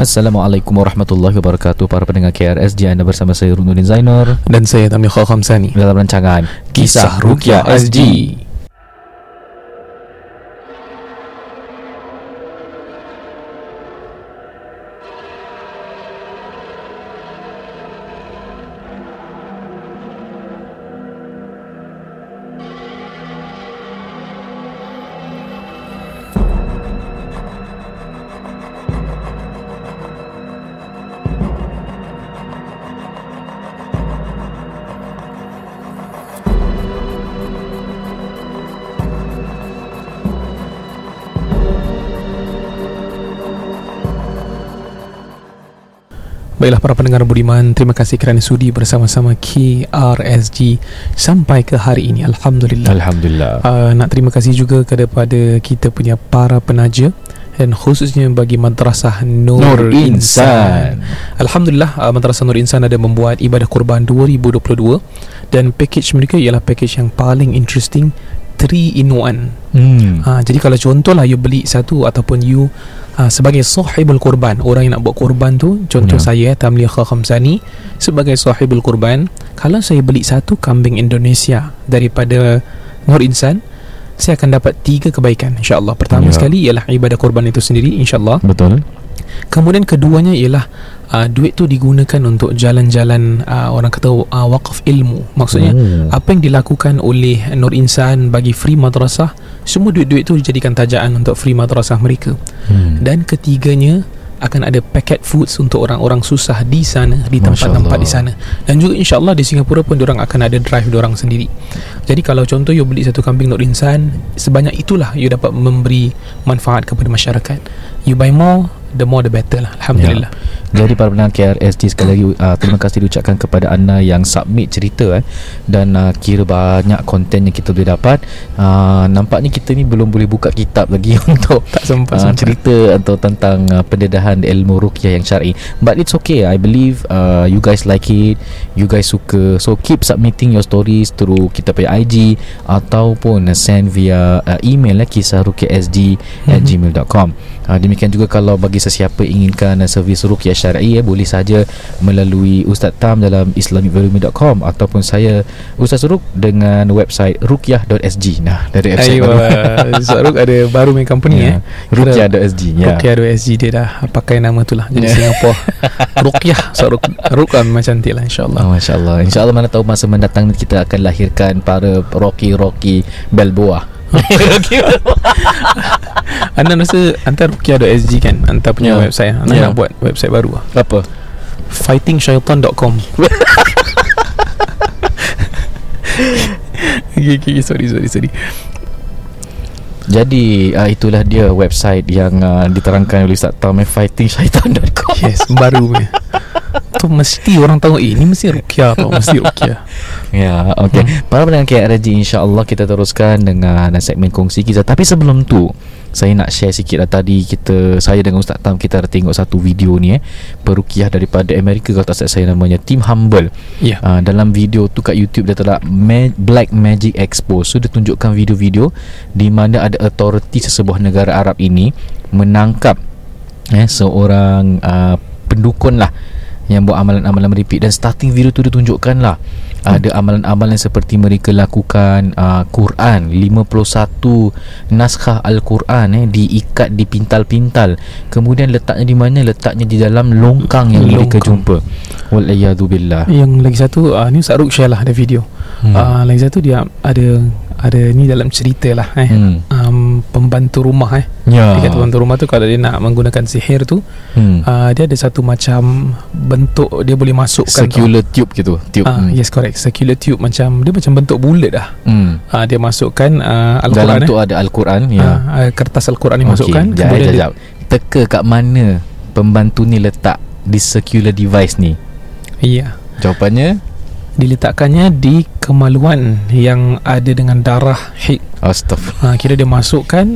Assalamualaikum warahmatullahi wabarakatuh. Para pendengar KRSG Anda bersama saya Runuddin Zainur. Dan saya Tamil Khamsani. Dalam rancangan Kisah Rukia SG Baiklah para pendengar budiman Terima kasih kerana sudi bersama-sama KRSG Sampai ke hari ini Alhamdulillah Alhamdulillah uh, Nak terima kasih juga kepada kita punya para penaja dan khususnya bagi Madrasah Nur, Nur Insan. Insan. Alhamdulillah uh, Madrasah Nur Insan ada membuat ibadah kurban 2022 dan package mereka ialah package yang paling interesting 3 in 1 hmm. Ha, jadi kalau contohlah you beli satu ataupun you ha, sebagai sahibul kurban, orang yang nak buat kurban tu, contoh Ya. saya Tamliah Khamsani sebagai sahibul kurban, kalau saya beli satu kambing Indonesia daripada Nur Insan, saya akan dapat tiga kebaikan insya-Allah. Pertama Ya. sekali ialah ibadah kurban itu sendiri insya-Allah. Betul Kemudian keduanya ialah uh, duit tu digunakan untuk jalan-jalan uh, orang kata uh, wakaf ilmu. Maksudnya oh. apa yang dilakukan oleh Nur Insan bagi free madrasah semua duit-duit itu dijadikan tajaan untuk free madrasah mereka hmm. dan ketiganya akan ada packet foods untuk orang-orang susah di sana di tempat-tempat di sana dan juga insyaAllah di Singapura pun orang akan ada drive orang sendiri jadi kalau contoh you beli satu kambing Nur Insan sebanyak itulah you dapat memberi manfaat kepada masyarakat you buy more the more the better lah Alhamdulillah Jadi para pendengar KRSG sekali lagi uh, terima kasih diucapkan kepada anda yang submit cerita eh dan uh, kira banyak konten yang kita boleh dapat. Uh, nampaknya kita ni belum boleh buka kitab lagi untuk tak sempat, uh, sempat. cerita atau tentang uh, pendedahan ilmu ruqyah yang syar'i. But it's okay. I believe uh, you guys like it. You guys suka. So keep submitting your stories through kita punya IG ataupun send via uh, email eh kisahruqyahsg at Uh, demikian juga kalau bagi sesiapa inginkan servis ruqyah syar'i eh, boleh saja melalui Ustaz Tam dalam islamicvalume.com ataupun saya Ustaz Ruk dengan website ruqyah.sg. Nah, dari website baru. Ayuh Zaruk ada baru main company Ya. eh Ruqyah.sg ya. Ruqyah.sg dia dah pakai nama tu lah Jadi Ya. Singapura Ruqyah So Ruk, Ruqyah memang cantik lah insyaAllah Oh, Masya Allah Insya Allah mana tahu masa mendatang kita akan lahirkan para Rocky-Rocky Balboa Anda rasa Hantar Ruqyah.sg kan Hantar punya Ya. website Anda Ya. nak buat website baru lah Apa? Fightingshaitan.com okay, okay, sorry, sorry, sorry Jadi uh, itulah dia website yang uh, diterangkan oleh Ustaz Tom eh, fightingshaitan.com Yes, baru punya Tu mesti orang tahu Eh, ni mesti Ruqyah tau Mesti Ruqyah Ya, okey. Hmm. Para pendengar KRJ insya-Allah kita teruskan dengan segmen kongsi kisah. Tapi sebelum tu, saya nak share sikit lah tadi kita saya dengan Ustaz Tam kita ada tengok satu video ni eh. Perukiah daripada Amerika kalau tak salah saya namanya Team Humble. Ya Uh, dalam video tu kat YouTube dia terdak Ma- Black Magic Expo. So dia tunjukkan video-video di mana ada authority sesebuah negara Arab ini menangkap eh seorang uh, pendukun lah yang buat amalan-amalan meripik dan starting video tu dia tunjukkan lah ada amalan-amalan seperti mereka lakukan uh, Quran. 51 naskah Al-Quran eh diikat di pintal-pintal. Kemudian letaknya di mana? Letaknya di dalam longkang yang mereka Longkang. jumpa. Wal billah. Yang lagi satu uh, Ni Ustaz Ruk share lah Ada video. Hmm. uh, Lagi satu dia Ada Ada ni dalam cerita lah eh. Hmm. um, Pembantu rumah eh Ya. Dia kata pembantu rumah tu Kalau dia nak menggunakan sihir tu Hmm. uh, Dia ada satu macam Bentuk Dia boleh masukkan Circular tube gitu. Tube. uh, Hmm. Yes correct Circular tube macam Dia macam bentuk bulat dah Hmm. uh, Dia masukkan uh, Dalam Al-Quran tu eh. ada Al-Quran ya. uh, uh, Kertas Al-Quran ni masukkan Okey, jap, Kemudian jap, dia. Teka kat mana pembantu ni letak di circular device ni? Iya Jawapannya Diletakkannya di kemaluan Yang ada dengan darah hik Astaghfirullah. Ha, kira dia masukkan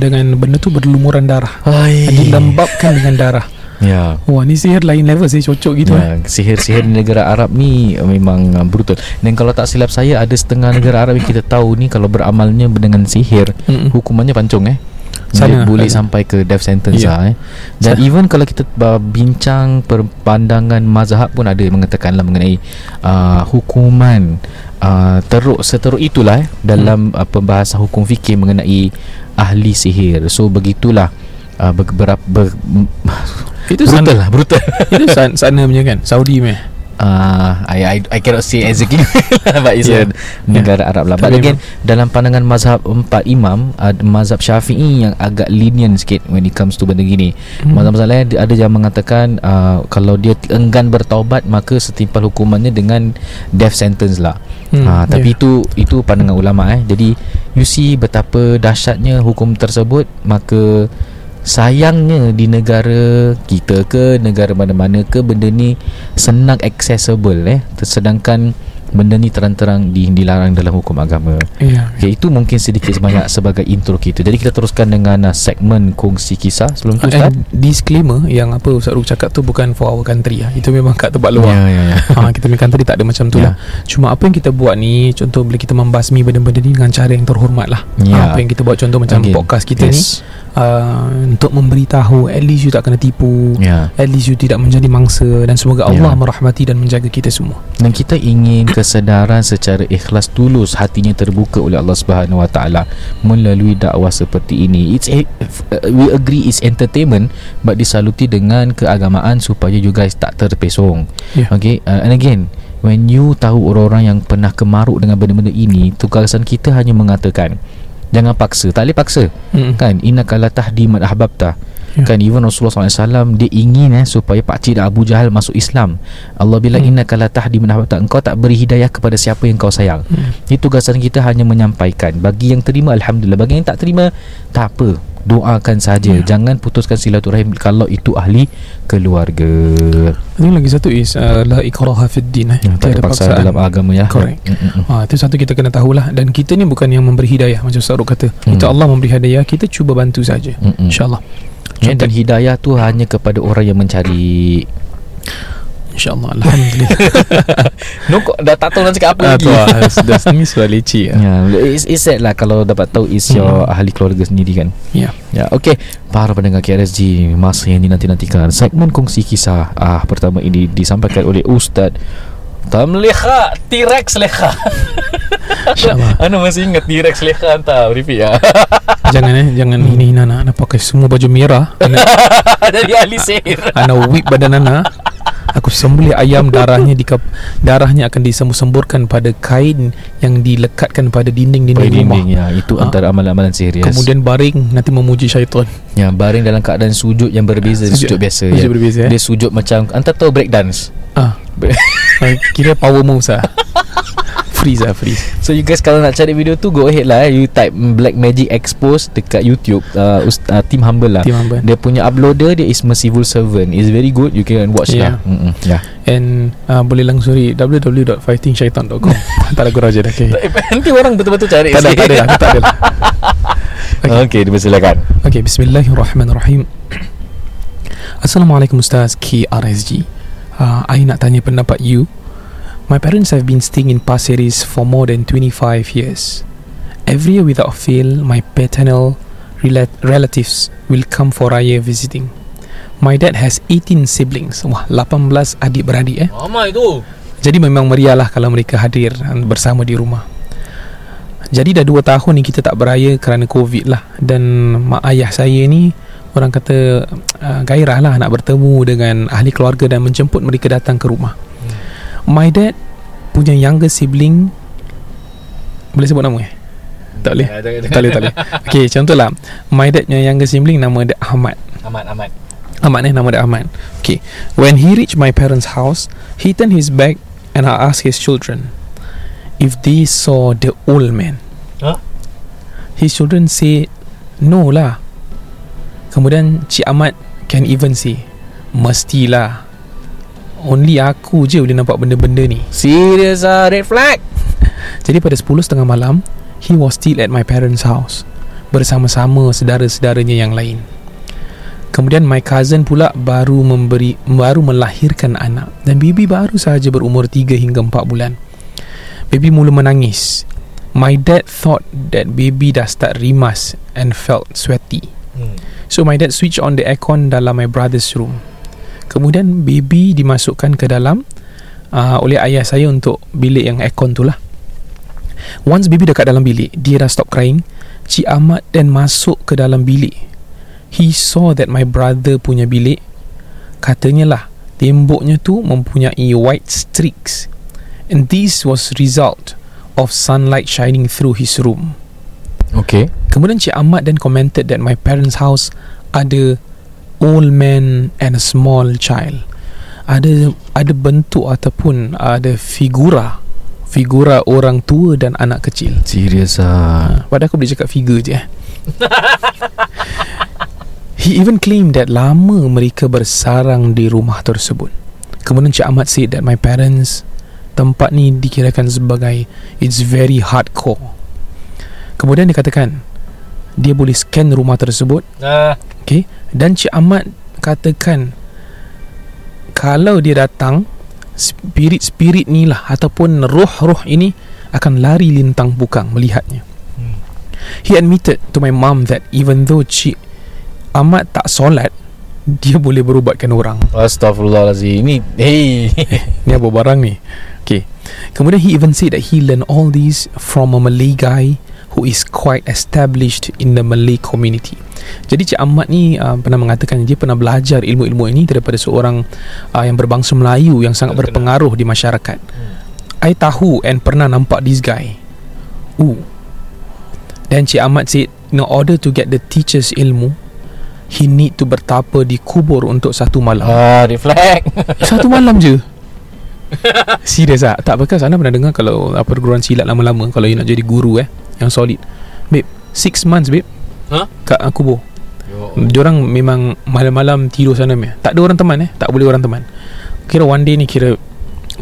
dengan benda tu berlumuran darah. Hai. Dilembabkan dengan darah. Ya. Wah, ni sihir lain level sih cocok gitu eh. Ya, sihir-sihir di negara Arab ni memang uh, brutal. Dan kalau tak silap saya ada setengah negara Arab yang kita tahu ni kalau beramalnya dengan sihir Mm-mm. hukumannya pancung eh. Sana, Sana, boleh sana. sampai ke death sentence Ya. lah eh. Dan Sa- even kalau kita uh, bincang pandangan mazhab pun ada yang mengatakan lah mengenai uh, hukuman uh, teruk seteruk itulah eh, dalam uh, pembahasan hukum fikih mengenai ahli sihir. So begitulah uh, ber, ber, Itu brutal sana lah brutal. Itu sana, sana punya kan Saudi meh Uh, I, I I cannot say exactly but it's Yeah. a negara Arab lah. But Tapi again dalam pandangan mazhab empat imam, uh, mazhab Syafi'i yang agak lenient sikit when it comes to benda gini. Hmm. Mazhab lain ada yang mengatakan uh, kalau dia enggan bertaubat maka setimpal hukumannya dengan death sentence lah. Hmm, uh, tapi yeah. itu itu pandangan ulama eh. Jadi you see betapa dahsyatnya hukum tersebut maka sayangnya di negara kita ke negara mana-mana ke benda ni senang accessible eh sedangkan benda ni terang-terang di, dilarang dalam hukum agama. Ya Okay, itu mungkin sedikit sebanyak sebagai intro kita. Jadi kita teruskan dengan uh, segmen kongsi kisah sebelum tu Ustaz. And disclaimer yang apa Ustaz Ruk cakap tu bukan for our country lah. Itu memang kat tempat luar. Ya, ya, ya. ha, kita punya country tak ada macam tu Ya. lah. Cuma apa yang kita buat ni contoh bila kita membasmi benda-benda ni dengan cara yang terhormat lah. Ya. Ha, apa yang kita buat contoh macam Again, podcast kita ni yes. Uh, untuk memberitahu at least you tak kena tipu. Ya. At least you tidak menjadi mangsa dan semoga Ya. Allah merahmati dan menjaga kita semua. Dan kita ingin kesedaran secara ikhlas tulus hatinya terbuka oleh Allah Subhanahu Wa Taala melalui dakwah seperti ini. It's a, uh, we agree it's entertainment but disaluti dengan keagamaan supaya you guys tak terpesong. Ya. Okay, uh, and again when you tahu orang-orang yang pernah kemaruk dengan benda-benda ini, tugasan kita hanya mengatakan jangan paksa, tak boleh paksa. Mm. Kan innaka la tahdi man ahbabta. Ya. Kan even Rasulullah SAW Dia ingin eh Supaya pakcik dan Abu Jahal masuk Islam Allah bilang Hmm. innaka la tahdi man ahbabta Engkau tak beri hidayah kepada siapa yang kau sayang Mm. Itu tugasan kita hanya menyampaikan Bagi yang terima Alhamdulillah Bagi yang tak terima Tak apa Doakan saja Ya. Jangan putuskan silaturahim Kalau itu ahli keluarga Ini lagi satu is uh, la ikraha fid din eh. ya, Tak ada paksa dalam agama ya Correct. Mm, mm, mm. Ha, itu satu kita kena tahulah dan kita ni bukan yang memberi hidayah macam Ustaz Ruk kata. Hmm. Itu Allah memberi hidayah, kita cuba bantu saja. Mm, mm. InsyaAllah. Ya, Dan hidayah tu hanya kepada orang yang mencari InsyaAllah Alhamdulillah No dah tak tahu nak cakap apa Ah, lagi lah Dah ni sudah leceh ya. Ya, it's, it's sad lah kalau dapat tahu is Hmm. your ahli keluarga sendiri kan. Ya. Ya, okey. Para pendengar KRSG, masa yang dinanti-nantikan. Segmen kongsi kisah ah pertama ini disampaikan oleh Ustaz Tamliha T-Rex Leha. InsyaAllah Anu masih ingat T-Rex Leha entah repeat ya. Jangan eh Jangan Hmm. ini Nana Ana pakai semua baju merah Ana, Dari ahli sihir. Ana whip badan Nana Aku sembelih ayam darahnya di darahnya akan disembur-semburkan pada kain yang dilekatkan pada dinding-dinding Pada rumah. dinding ya, itu Ah. antara amalan-amalan sihir yes. Kemudian baring nanti memuji syaitan. ya, baring dalam keadaan sujud yang berbeza dari sujud biasa Sujud ya. berbeza eh. Dia sujud macam anta tahu break dance. Ah. Ah, Kira power moves lah Freeze lah freeze So you guys kalau nak cari video tu Go ahead lah eh. You type Black Magic Expose Dekat YouTube uh, Ust- uh, Team Humble lah Team Humble. Dia punya uploader Dia is Merciful Servant It's very good You can watch Yeah. lah Mm-mm. yeah. And uh, boleh langsung di www.fightingshaitan.com Tak ada gurau je dah okay. Nanti orang betul-betul cari Tak ada, tak ada lah, tak ada lah. Okay, okay dipersilakan Okay, Bismillahirrahmanirrahim Assalamualaikum Ustaz KRSG uh, I nak tanya pendapat you My parents have been staying in Pasir Ris for more than 25 years. Every year without fail My paternal rela- relatives will come for raya visiting. My dad has 18 siblings. Wah, 18 adik-beradik eh? Mama itu. Jadi memang meriah lah kalau mereka hadir um, bersama di rumah. Jadi dah 2 tahun ni kita tak beraya kerana COVID lah. Dan mak ayah saya ni Orang kata uh, gairah lah nak bertemu dengan ahli keluarga Dan menjemput mereka datang ke rumah My dad punya younger sibling Boleh sebut nama eh? Tak boleh? Tak boleh, tak boleh. Okay, contohlah. My dad punya younger sibling nama dia Ahmad. Amat amat Ahmad eh? Nama dia Ahmad. Okay. When he reached my parents house He turned his back And I asked his children If they saw the old man. Huh? His children say No lah. Kemudian Cik Ahmad Can even say Mestilah Only aku je boleh nampak benda-benda ni Serious ah Red flag Jadi pada 10.30 malam He was still at my parents' house Bersama-sama sedara-sedaranya yang lain Kemudian my cousin pula baru memberi baru melahirkan anak dan baby baru sahaja berumur 3 hingga 4 bulan. Baby mula menangis. My dad thought that baby dah start rimas and felt sweaty. Hmm. So my dad switch on the aircon dalam my brother's room. Kemudian baby dimasukkan ke dalam uh, oleh ayah saya untuk bilik yang aircon tu lah. Once baby dekat dalam bilik, dia dah stop crying. Cik Ahmad then masuk ke dalam bilik. He saw that my brother punya bilik katanya lah temboknya tu mempunyai white streaks and this was result of sunlight shining through his room. Okay Kemudian Cik Ahmad then commented that my parents' house ada old man and a small child. Ada ada bentuk ataupun ada figura figura orang tua dan anak kecil. Serius ah Padahal aku boleh cakap figure je eh. He even claimed that lama mereka bersarang di rumah tersebut. Kemudian Cik Ahmad said that my parents tempat ni dikirakan sebagai it's very hardcore. Kemudian dia katakan dia boleh scan rumah tersebut. Ah. Okay Dan Cik Ahmad katakan Kalau dia datang Spirit-spirit ni lah Ataupun roh-roh ini Akan lari lintang bukang melihatnya. Hmm. He admitted to my mum that Even though Cik Ahmad tak solat Dia boleh berubatkan orang. Astaghfirullahalazim. Ini Hey. Ni apa barang ni? Okay Kemudian he even said that he learned all these From a Malay guy Who is quite established in the Malay community. Jadi Cik Ahmad ni uh, pernah mengatakan Dia pernah belajar ilmu-ilmu ini Daripada seorang uh, yang berbangsa Melayu Yang sangat berpengaruh di masyarakat. I tahu and pernah nampak this guy. Ooh. Dan Cik Ahmad said In order to get the teacher's ilmu He need to bertapa di kubur untuk satu malam. Ah reflect. Satu malam je? Serius tak? Tak bekas Anda pernah dengar Kalau apa perguruan silat lama-lama Kalau you nak jadi guru eh Yang solid. Babe Six months babe. Ha? Kat uh, kubur. Diorang memang Malam-malam tidur sana meh. Tak ada orang teman eh. Tak boleh orang teman. Kira one day ni kira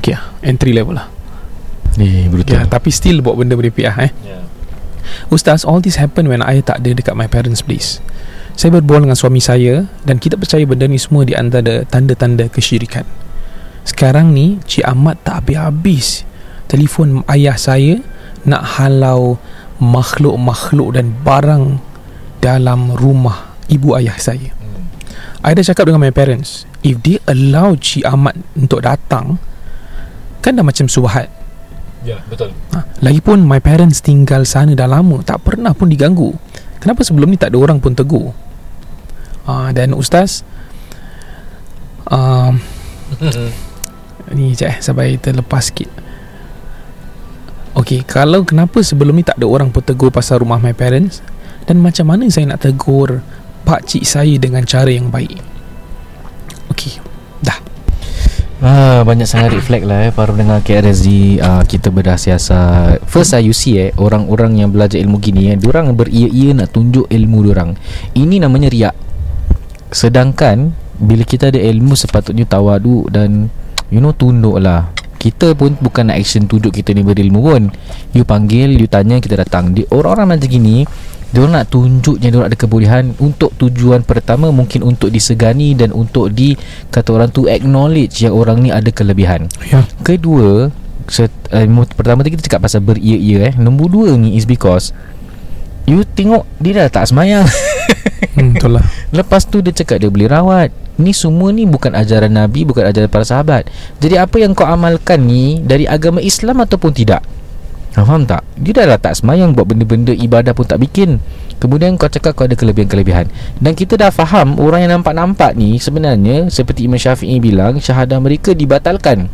Okay lah Entry level lah. Eh okay, brutal Tapi still buat benda merepek lah eh. Yeah. Ustaz All this happen when I tak ada Dekat my parents place. Saya berbual dengan suami saya Dan kita percaya benda ni semua Di antara tanda-tanda kesyirikan. Sekarang ni Cik Ahmad tak habis-habis. Telefon ayah saya Nak halau Makhluk-makhluk dan barang Dalam rumah Ibu ayah saya. Hmm. I dah cakap dengan my parents If they allow Cik Ahmad Untuk datang Kan dah macam subahat Ya betul. Ha, lagipun my parents tinggal sana dah lama Tak pernah pun diganggu. Kenapa sebelum ni tak ada orang pun tegur? Uh, Dan Ustaz uh, Ni sekejap eh Sampai terlepas sikit Okay Kalau kenapa sebelum ni tak ada orang pun tegur Pasal rumah my parents Dan macam mana saya nak tegur Pak cik saya dengan cara yang baik Okay Dah Ah, banyak sangat flag lah eh para pendengar KRSG uh, kita bedah siasat. First you see eh orang-orang yang belajar ilmu gini eh diorang beria-ia nak tunjuk ilmu diorang. Ini namanya riak. Sedangkan bila kita ada ilmu sepatutnya tawadu dan you know tunduk lah. Kita pun bukan nak action tunjuk kita ni berilmu pun. You panggil, you tanya kita datang. Di, orang-orang macam gini dia nak tunjuk yang dia ada kebolehan untuk tujuan pertama mungkin untuk disegani dan untuk di kata orang tu acknowledge yang orang ni ada kelebihan. Ya Kedua, set, uh, pertama tadi kita cakap pasal beria-ia eh. Nombor dua ni is because you tengok dia dah tak semayang. hmm, Betul lah Lepas tu dia cakap dia boleh rawat. Ni semua ni bukan ajaran Nabi, bukan ajaran para sahabat. Jadi apa yang kau amalkan ni dari agama Islam ataupun tidak? Ha, faham tak? Dia dah lah tak semayang buat benda-benda ibadah pun tak bikin. Kemudian kau cakap kau ada kelebihan-kelebihan. Dan kita dah faham orang yang nampak-nampak ni sebenarnya seperti Imam Syafi'i bilang syahadah mereka dibatalkan.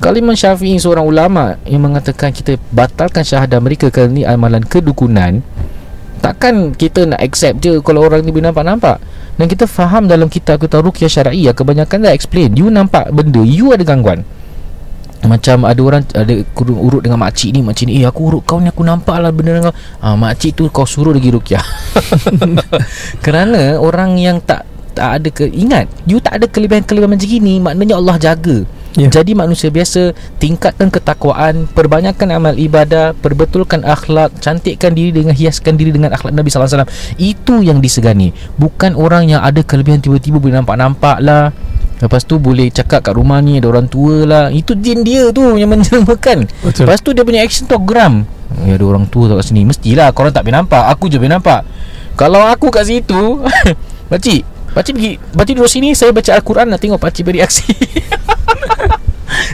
Kalau Imam Syafi'i seorang ulama yang mengatakan kita batalkan syahadah mereka kerana ni amalan kedukunan, takkan kita nak accept je kalau orang ni nampak-nampak. Dan kita faham dalam kitab kita Ruqyah Syar'iyyah kebanyakan dah explain. You nampak benda you ada gangguan. Macam ada orang ada urut dengan makcik ni Makcik ni Eh aku urut kau ni aku nampak lah benda dengan kau. Ah, Makcik tu kau suruh lagi rukyah Kerana orang yang tak tak ada ke Ingat You tak ada kelebihan-kelebihan macam gini Maknanya Allah jaga Ya. Jadi manusia biasa Tingkatkan ketakwaan Perbanyakkan amal ibadah Perbetulkan akhlak Cantikkan diri dengan Hiaskan diri dengan akhlak Nabi SAW Itu yang disegani. Bukan orang yang ada kelebihan Tiba-tiba boleh nampak-nampak lah. Lepas tu boleh cakap kat rumah ni Ada orang tua lah. Itu jin dia tu Yang menjelmakan. Betul. Lepas tu dia punya action tu geram. Ya ada orang tua tak kat sini Mestilah korang tak boleh nampak Aku je boleh nampak. Kalau aku kat situ Pakcik Pakcik pergi Pakcik duduk sini Saya baca Al-Quran Nak tengok pakcik bereaksi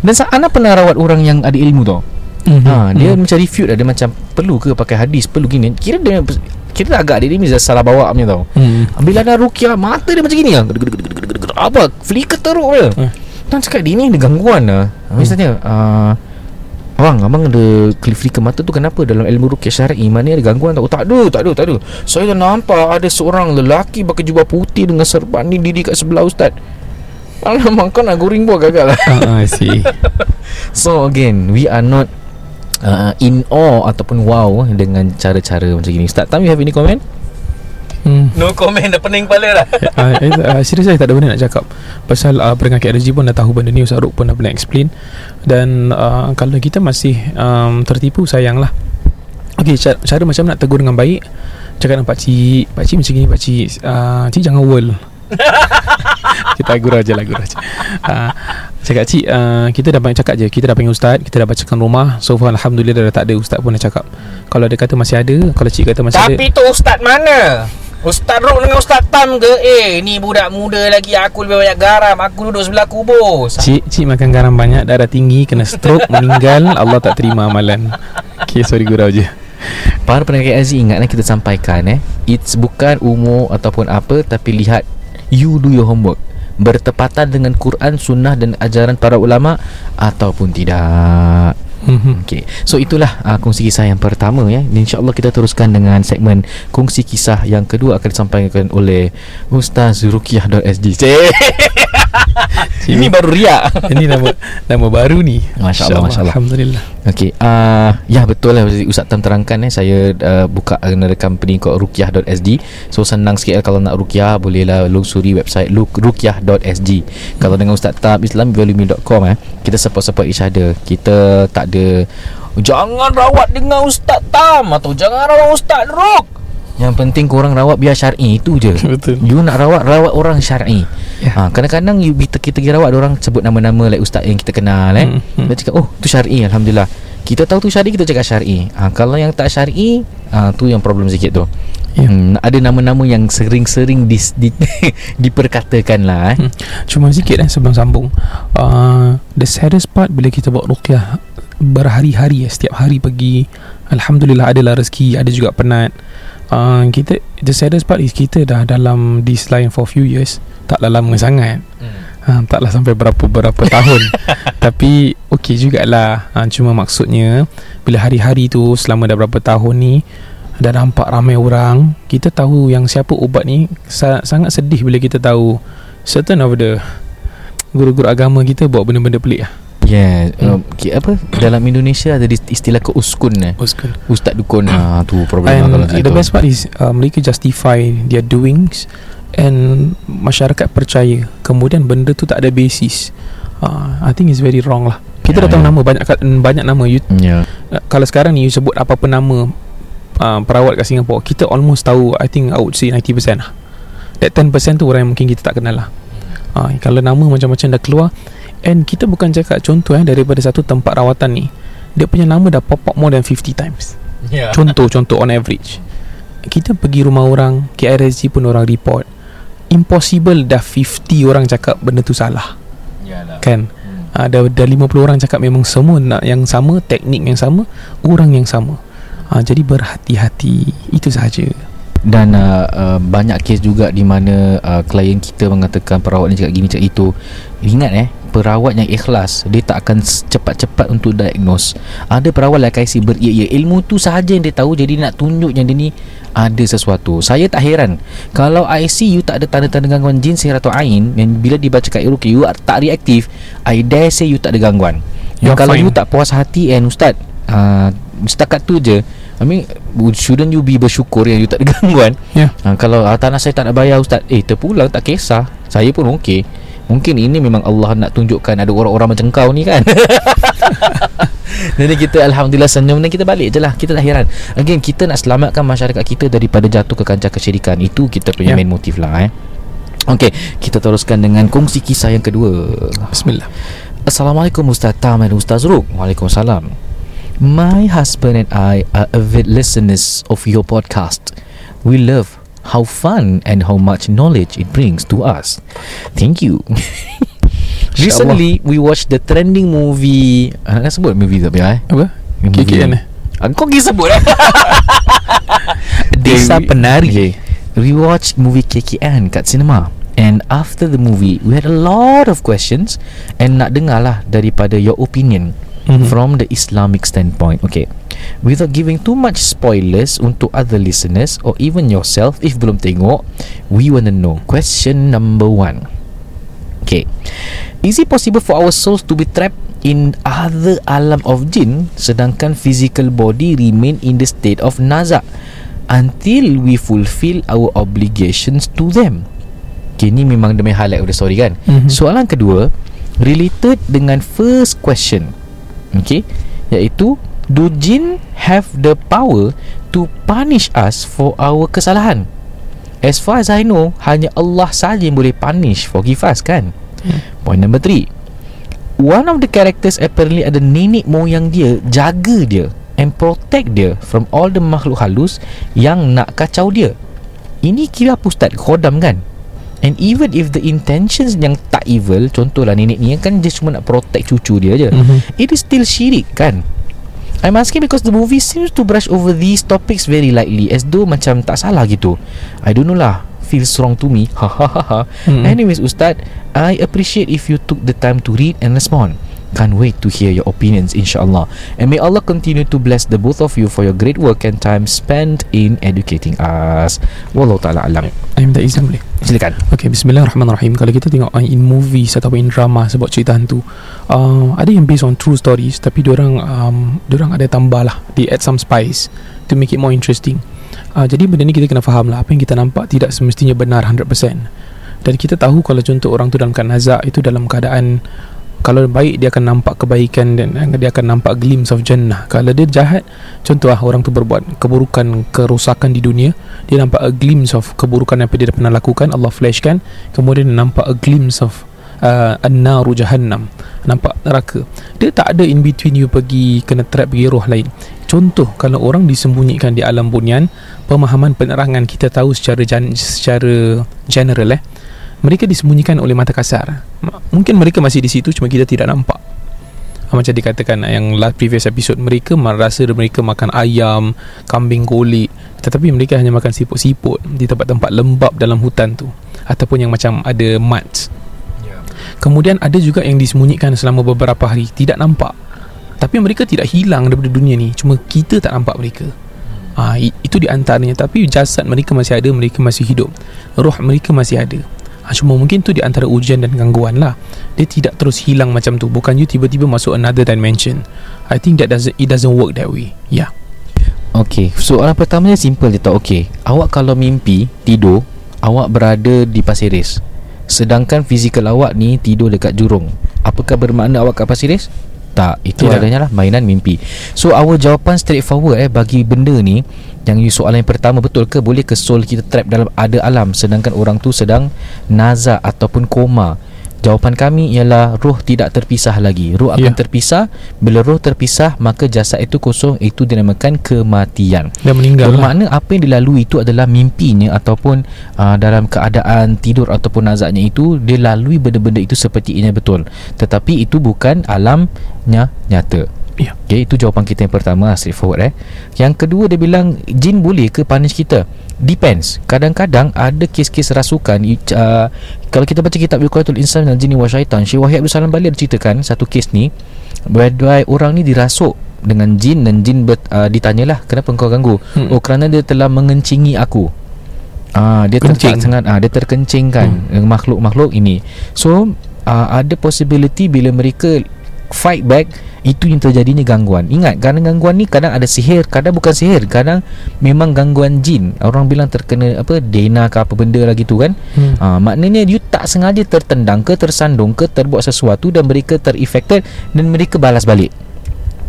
Dan Ana pernah rawat orang yang ada ilmu tau Mhm. ha, Dia Mhm. macam refute lah Dia macam Perlu ke pakai hadis Perlu gini Kira dia Kira agak dia ni salah bawa punya tau Mhm. Bila ada rukiah Mata dia macam gini lah. Apa Flicker teruk dia Hmm. Dan cakap dia ni ada gangguan lah Misalnya uh, Abang, abang ada flicker mata tu kenapa dalam ilmu rukiah syar'i mana ada gangguan tak? Oh, tak ada, tak ada, tak ada. Saya dah nampak ada seorang lelaki pakai jubah putih dengan serban ni diri kat sebelah ustaz. Alamak kau nak goreng buah gagal lah. Ah, I see. So again, we are not uh, in awe ataupun wow dengan cara-cara macam gini. Ustaz Tam, you have any comment? Hmm. No comment, dah pening kepala dah. uh, uh, serius saya tak ada benda nak cakap Pasal uh, pendengar KRG pun dah tahu benda ni Ustaz Ruk pun dah pernah explain Dan uh, kalau kita masih um, tertipu sayang lah Okay cara, cara macam nak tegur dengan baik Cakap dengan pakcik Pakcik macam gini pakcik uh, Cik jangan world Kita gurau je lah gurau je uh, Cakap cik uh, Kita dah banyak cakap je. Kita dah panggil ustaz Kita dah bacakan rumah. So far Alhamdulillah dah tak ada Ustaz pun dah cakap. Kalau dia kata masih ada Kalau cik kata masih ada Tapi tu ustaz mana? Ustaz Ruk dengan Ustaz Tam ke? Eh, ni budak muda lagi Aku lebih banyak garam. Aku duduk sebelah kubur. Cik, cik makan garam banyak Darah tinggi Kena stroke Meninggal. Allah tak terima amalan. Okay sorry gurau je Para pendengar KLZ ingatlah kita sampaikan eh. It's bukan umur ataupun apa Tapi lihat You do your homework Bertepatan dengan Quran, Sunnah dan ajaran para ulama Ataupun tidak Mhm. Okay So itulah uh, kongsi kisah yang pertama ya. InsyaAllah kita teruskan dengan segmen Kongsi kisah yang kedua akan disampaikan oleh Ustaz Rukiah.sg. Ini baru riak Ini nama nama baru ni Masya Allah, Masya. Alhamdulillah Okey, uh, ya betul lah Ustaz Tam terangkan eh saya uh, buka another company called rukiah.sg. So senang sikit lah kalau nak rukiah bolehlah lungsuri website rukiah.sg. Kalau dengan Ustaz Tam islamvalueme.com eh kita support-support each other. Kita tak ada jangan rawat dengan Ustaz Tam atau jangan rawat Ustaz Ruk. Yang penting korang rawat biar syar'i itu je. Betul You nak rawat Rawat orang syar'i Ya. ha, Kadang-kadang you, kita, kita pergi rawat Orang sebut nama-nama Like ustaz yang kita kenal eh. Hmm, hmm. Dia cakap Oh tu syar'i Alhamdulillah Kita tahu tu syar'i Kita cakap syar'i ha, Kalau yang tak syar'i ha, Tu yang problem sikit tu Ya. hmm, Ada nama-nama yang Sering-sering dis, di, Diperkatakan lah eh. Hmm. Cuma sikit eh sebelum sambung uh, The saddest part Bila kita buat ruqyah Berhari-hari eh, Setiap hari pergi Alhamdulillah adalah rezeki Ada juga penat uh, Kita The saddest part is Kita dah dalam This line for few years Taklah lama sangat. Hmm. ha, Taklah sampai berapa-berapa tahun. Tapi Okey jugalah. Ha, Cuma maksudnya Bila hari-hari tu Selama dah berapa tahun ni Dah nampak ramai orang Kita tahu yang siapa ubat ni sa- Sangat sedih bila kita tahu Certain of the Guru-guru agama kita Buat benda-benda pelik lah Yeah Hmm. um, okay, Apa? Dalam Indonesia Ada istilah keuskun eh. Uskun. Ustaz dukun. Ha, Tu problem lah And kalau macam the best part is uh, Mereka justify Their doings And Masyarakat percaya. Kemudian benda tu tak ada basis. Uh, I think it's very wrong lah. Kita Ya, dah tahu ya. nama Banyak banyak nama. You, Ya uh, Kalau sekarang ni You sebut apa-apa nama uh, Perawat kat Singapore Kita almost tahu I think I would say 90% lah. That 10% tu orang yang mungkin kita tak kenal lah. Uh, Kalau nama macam-macam dah keluar And kita bukan cakap contoh eh Daripada satu tempat rawatan ni Dia punya nama dah pop up more than 50 times. Ya. Contoh-contoh on average. Kita pergi rumah orang KRSG pun orang report Impossible dah 50 orang cakap benda tu salah. Yalah. Kan? Hmm. uh, dah, dah 50 orang cakap memang semua nak yang sama Teknik yang sama Orang yang sama. Uh, Jadi berhati-hati. Itu sahaja. Dan uh, uh, banyak kes juga di mana uh, klien kita mengatakan perawat ni cakap gini cakap itu. Ingat eh, perawat yang ikhlas dia tak akan cepat-cepat untuk diagnose. Ada perawat like I say beria ilmu tu sahaja yang dia tahu jadi nak tunjuk yang dia ni ada sesuatu. Saya tak heran kalau IC you tak ada tanda-tanda gangguan jin sihir atau ain dan bila dibacakan iruki you tak reaktif, I dare say you tak ada gangguan. Yang kalau fine. you tak puas hati and ustaz uh, setakat tu je I mean Shouldn't you be bersyukur Yang you tak ada gangguan Ya. ha, Kalau ah, tanah saya tak nak bayar Ustaz Eh terpulang tak kisah Saya pun okey Mungkin ini memang Allah nak tunjukkan Ada orang-orang macam kau ni kan? Jadi kita Alhamdulillah senyum Dan kita balik je lah. Kita tak heran. Again kita nak selamatkan masyarakat kita Daripada jatuh ke kancah kesyirikan. Itu kita punya Ya. main motif lah eh. Okey, kita teruskan dengan kongsi kisah yang kedua. Bismillah. Assalamualaikum Ustaz Tam dan Ustaz Ruk. Waalaikumsalam. My husband and I are avid listeners of your podcast. We love how fun and how much knowledge it brings to us. Thank you. Recently, we watched the trending movie. Ah, nak sebut movie tak payah eh? Apa? KKN eh? Ah, Kau pergi sebut eh? Desa Penari. okay. We watched movie KKN kat cinema. And after the movie, we had a lot of questions and nak dengar lah daripada your opinion Mhm. from the Islamic standpoint. Okay. Without giving too much spoilers untuk other listeners or even yourself if belum tengok, we want to know. Question number one. Okay. Is it possible for our souls to be trapped in other alam of jin sedangkan physical body remain in the state of nazak until we fulfill our obligations to them? Okay, ni memang demi highlight of the story kan? Mhm. Soalan kedua related dengan first question. Okay, iaitu do jin have the power to punish us for our kesalahan? As far as I know, hanya Allah saja yang boleh punish, forgive us kan? Hmm. Point number three. One of the characters apparently ada nenek moyang dia jaga dia and protect dia from all the makhluk halus yang nak kacau dia. Ini kira apa ustaz? Khodam kan? And even if the intentions yang tak evil, contohlah nenek ni kan dia cuma nak protect cucu dia je. Mhm. It is still syirik kan? I'm asking because the movie seems to brush over these topics very lightly as though macam tak salah gitu. I don't know lah. Feels wrong to me. Ha ha ha ha. Mm-mm. Anyways, Ustaz, I appreciate if you took the time to read and respond. Can't wait to hear your opinions, inshallah. And may Allah continue to bless the both of you for your great work and time spent in educating us. Wallahu ta'ala alam. I minta izin boleh? Silakan. Okay, bismillahirrahmanirrahim. Kalau kita tengok uh, in movies ataupun in drama sebab cerita hantu, uh, ada yang based on true stories tapi diorang um, diorang ada tambah lah, they add some spice to make it more interesting. Uh, jadi benda ni kita kena faham lah apa yang kita nampak tidak semestinya benar 100%. Dan kita tahu kalau contoh orang tu dalam keadaan nazak itu dalam keadaan kalau baik dia akan nampak kebaikan dan dia akan nampak glimpse of jannah. Kalau dia jahat, contoh lah orang tu berbuat keburukan, kerosakan di dunia, dia nampak a glimpse of keburukan apa dia pernah lakukan, Allah flashkan, kemudian dia nampak a glimpse of uh, an-naru jahannam, nampak neraka. Dia tak ada in between you pergi kena trap pergi roh lain. Contoh kalau orang disembunyikan di alam bunyan, pemahaman penerangan kita tahu secara secara general eh mereka disembunyikan oleh mata kasar. Mungkin mereka masih di situ cuma kita tidak nampak. Ah, macam dikatakan yang last previous episode mereka merasa mereka makan ayam kambing kulit tetapi mereka hanya makan siput-siput di tempat-tempat lembab dalam hutan tu ataupun yang macam ada mud. Kemudian ada juga yang disembunyikan selama beberapa hari tidak nampak. Tapi mereka tidak hilang daripada dunia ni cuma kita tak nampak mereka. Ah, i- itu di antaranya tapi jasad mereka masih ada mereka masih hidup. Roh mereka masih ada ha, cuma mungkin tu di antara ujian dan gangguan lah dia tidak terus hilang macam tu bukan you tiba-tiba masuk another dimension I think that doesn't it doesn't work that way yeah Okay, soalan pertamanya simple je tau. Okay, awak kalau mimpi tidur, awak berada di Pasir Ris. Sedangkan fizikal awak ni tidur dekat Jurong. Apakah bermakna awak kat Pasir Ris? Tak, itu Tidak. adanya lah mainan mimpi. So our jawapan straightforward eh bagi benda ni yang you soalan yang pertama betul ke boleh ke soul kita trap dalam ada alam sedangkan orang tu sedang nazak ataupun koma. Jawapan kami ialah roh tidak terpisah lagi. Roh akan Ya. terpisah. Bila roh terpisah maka jasad itu kosong itu dinamakan kematian. dia meninggal lah Bermakna apa yang dilalui itu adalah mimpinya ataupun uh, dalam keadaan tidur ataupun nazaknya itu dia lalui benda-benda itu seperti ini betul. Tetapi itu bukan alamnya nyata. Ya. Okay, itu jawapan kita yang pertama straightforward eh. Yang kedua dia bilang jin boleh ke punish kita? Depends. Kadang-kadang ada kes-kes rasukan uh, kalau kita baca kitab Yuqatul Insan dan Jini wa Syaitan, Syekh Wahid Abdul Salam Bali ada ceritakan satu kes ni whereby orang ni dirasuk dengan jin dan jin ber, uh, ditanyalah kenapa engkau ganggu? Hmm. Oh kerana dia telah mengencingi aku. Ah dia Kencing. terkencing sangat ah dia terkencingkan hmm. makhluk-makhluk ini. So uh, ada possibility bila mereka fight back itu yang terjadinya gangguan. Ingat kadang gangguan ni kadang ada sihir, kadang bukan sihir, kadang memang gangguan jin. Orang bilang terkena apa dena ke apa benda lah gitu kan. hmm. Ha, maknanya you tak sengaja tertendang ke tersandung ke terbuat sesuatu dan mereka terinfected dan mereka balas balik.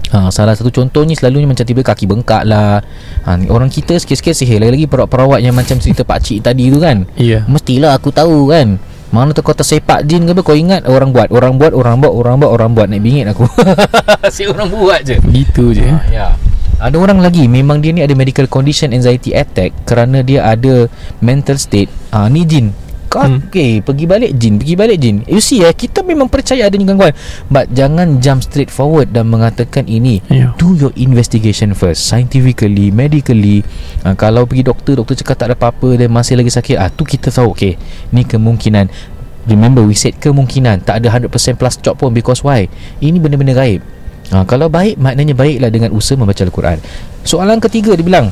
Ha, salah satu contohnya selalunya macam tiba kaki bengkak lah ha, Orang kita sikit-sikit sihir Lagi-lagi perawat-perawat yang macam cerita pakcik tadi tu kan Ya Mestilah aku tahu kan Mana tu kau tersepak jin ke apa? Kau ingat? Orang buat Orang buat Orang buat Orang buat Orang buat. Naik bingit aku. Si orang buat je. Gitu je. Ha, Ya. Ada orang lagi. Memang dia ni ada medical condition Anxiety attack Kerana dia ada Mental state. Ah Ni jin kau hmm. okay, Pergi balik jin Pergi balik jin. You see eh Kita memang percaya adanya gangguan But jangan jump straight forward Dan mengatakan ini. Yeah. Do your investigation first Scientifically Medically. Uh, Kalau pergi doktor Doktor cakap tak ada apa-apa Dan masih lagi sakit. Ah tu kita tahu Okay. Ni kemungkinan. Remember we said kemungkinan. Tak ada 100% plus chop pun Because why? Ini benda-benda gaib. Ha, Kalau baik Maknanya baiklah dengan usaha membaca Al-Quran. Soalan ketiga dia bilang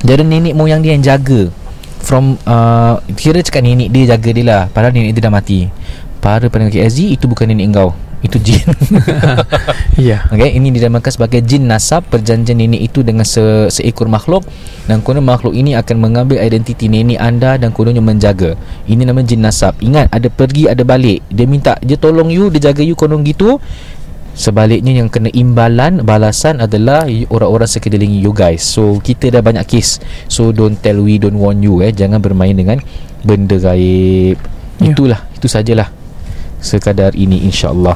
Dari nenek moyang dia yang jaga from uh, kira cakap nenek dia jaga dia lah. Padahal nenek dia dah mati. Para pendengar KSG itu bukan nenek engkau. Itu jin. Ya. Yeah. okay, Ini dinamakan sebagai jin nasab Perjanjian nenek itu dengan se- seekor makhluk. Dan konon makhluk ini akan mengambil identiti nenek anda Dan kononnya menjaga. Ini nama jin nasab. Ingat ada pergi ada balik. Dia minta dia tolong you Dia jaga you konon gitu Sebaliknya yang kena imbalan Balasan adalah Orang-orang sekeliling you guys. So kita dah banyak kes. So don't tell we Don't warn you eh. Jangan bermain dengan Benda gaib. Yeah. Itulah Itu sajalah. Sekadar ini insyaAllah.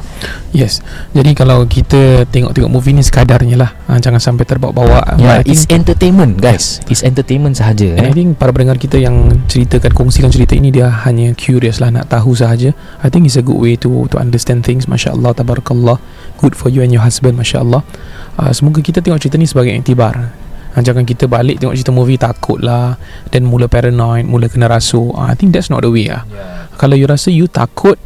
Yes. Jadi kalau kita tengok-tengok movie ni sekadarnya lah. Ha, Jangan sampai terbawa-bawa. Yeah, It's entertainment guys. It's entertainment sahaja And eh. I think para pendengar kita yang ceritakan Kongsikan cerita ini Dia hanya curious lah Nak tahu sahaja. I think it's a good way to to understand things Masya Allah Tabarakallah Good for you and your husband Masya Allah uh, Semoga kita tengok cerita ni sebagai iktibar ha, Jangan kita balik tengok cerita movie Takut lah Dan mula paranoid Mula kena rasuh uh, I think that's not the way lah yeah. Kalau you rasa you takut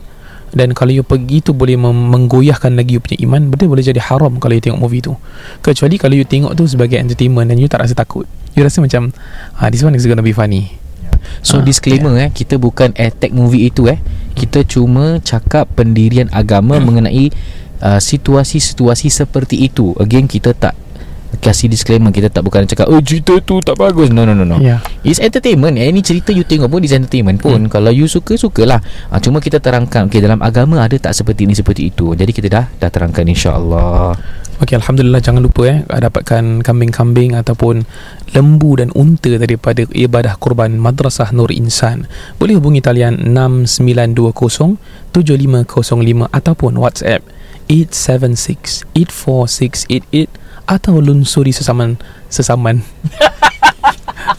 dan kalau you pergi tu boleh menggoyahkan lagi you punya iman betul boleh jadi haram kalau you tengok movie tu kecuali kalau you tengok tu sebagai entertainment dan you tak rasa takut you rasa macam ah, this one is gonna be funny So ha, disclaimer yeah. eh kita bukan attack movie itu eh. Kita cuma cakap pendirian agama hmm. mengenai uh, situasi-situasi seperti itu. Again kita tak kasih disclaimer kita tak bukan cakap oh cerita tu tak bagus no no no no yeah. it's entertainment eh, ini cerita you tengok pun it's entertainment pun hmm. kalau you suka sukalah ha, cuma kita terangkan okay, dalam agama ada tak seperti ini seperti itu jadi kita dah dah terangkan insyaallah Okey alhamdulillah jangan lupa eh dapatkan kambing-kambing ataupun lembu dan unta daripada ibadah kurban Madrasah Nur Insan. Boleh hubungi talian 6920 7505 ataupun WhatsApp 876 84688 atau lunsuri sesaman sesaman.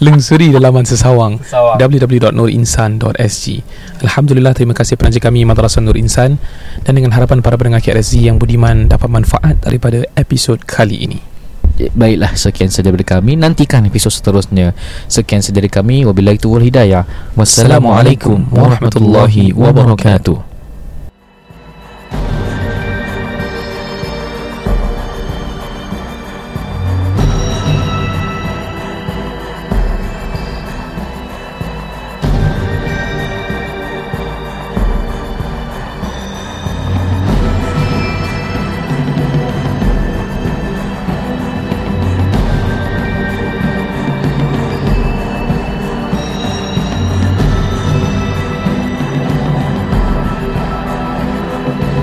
Lunsuri dalaman sesawang www.nurinsan.sg Alhamdulillah terima kasih penaja kami Madrasah Nur Insan. Dan dengan harapan para pendengar KRSG yang budiman dapat manfaat daripada episod kali ini. Eh, Baiklah sekian saja dari kami. Nantikan episod seterusnya. Sekian saja dari kami. Wabillahi tuwal hidayah. Wassalamualaikum warahmatullahi wabarakatuh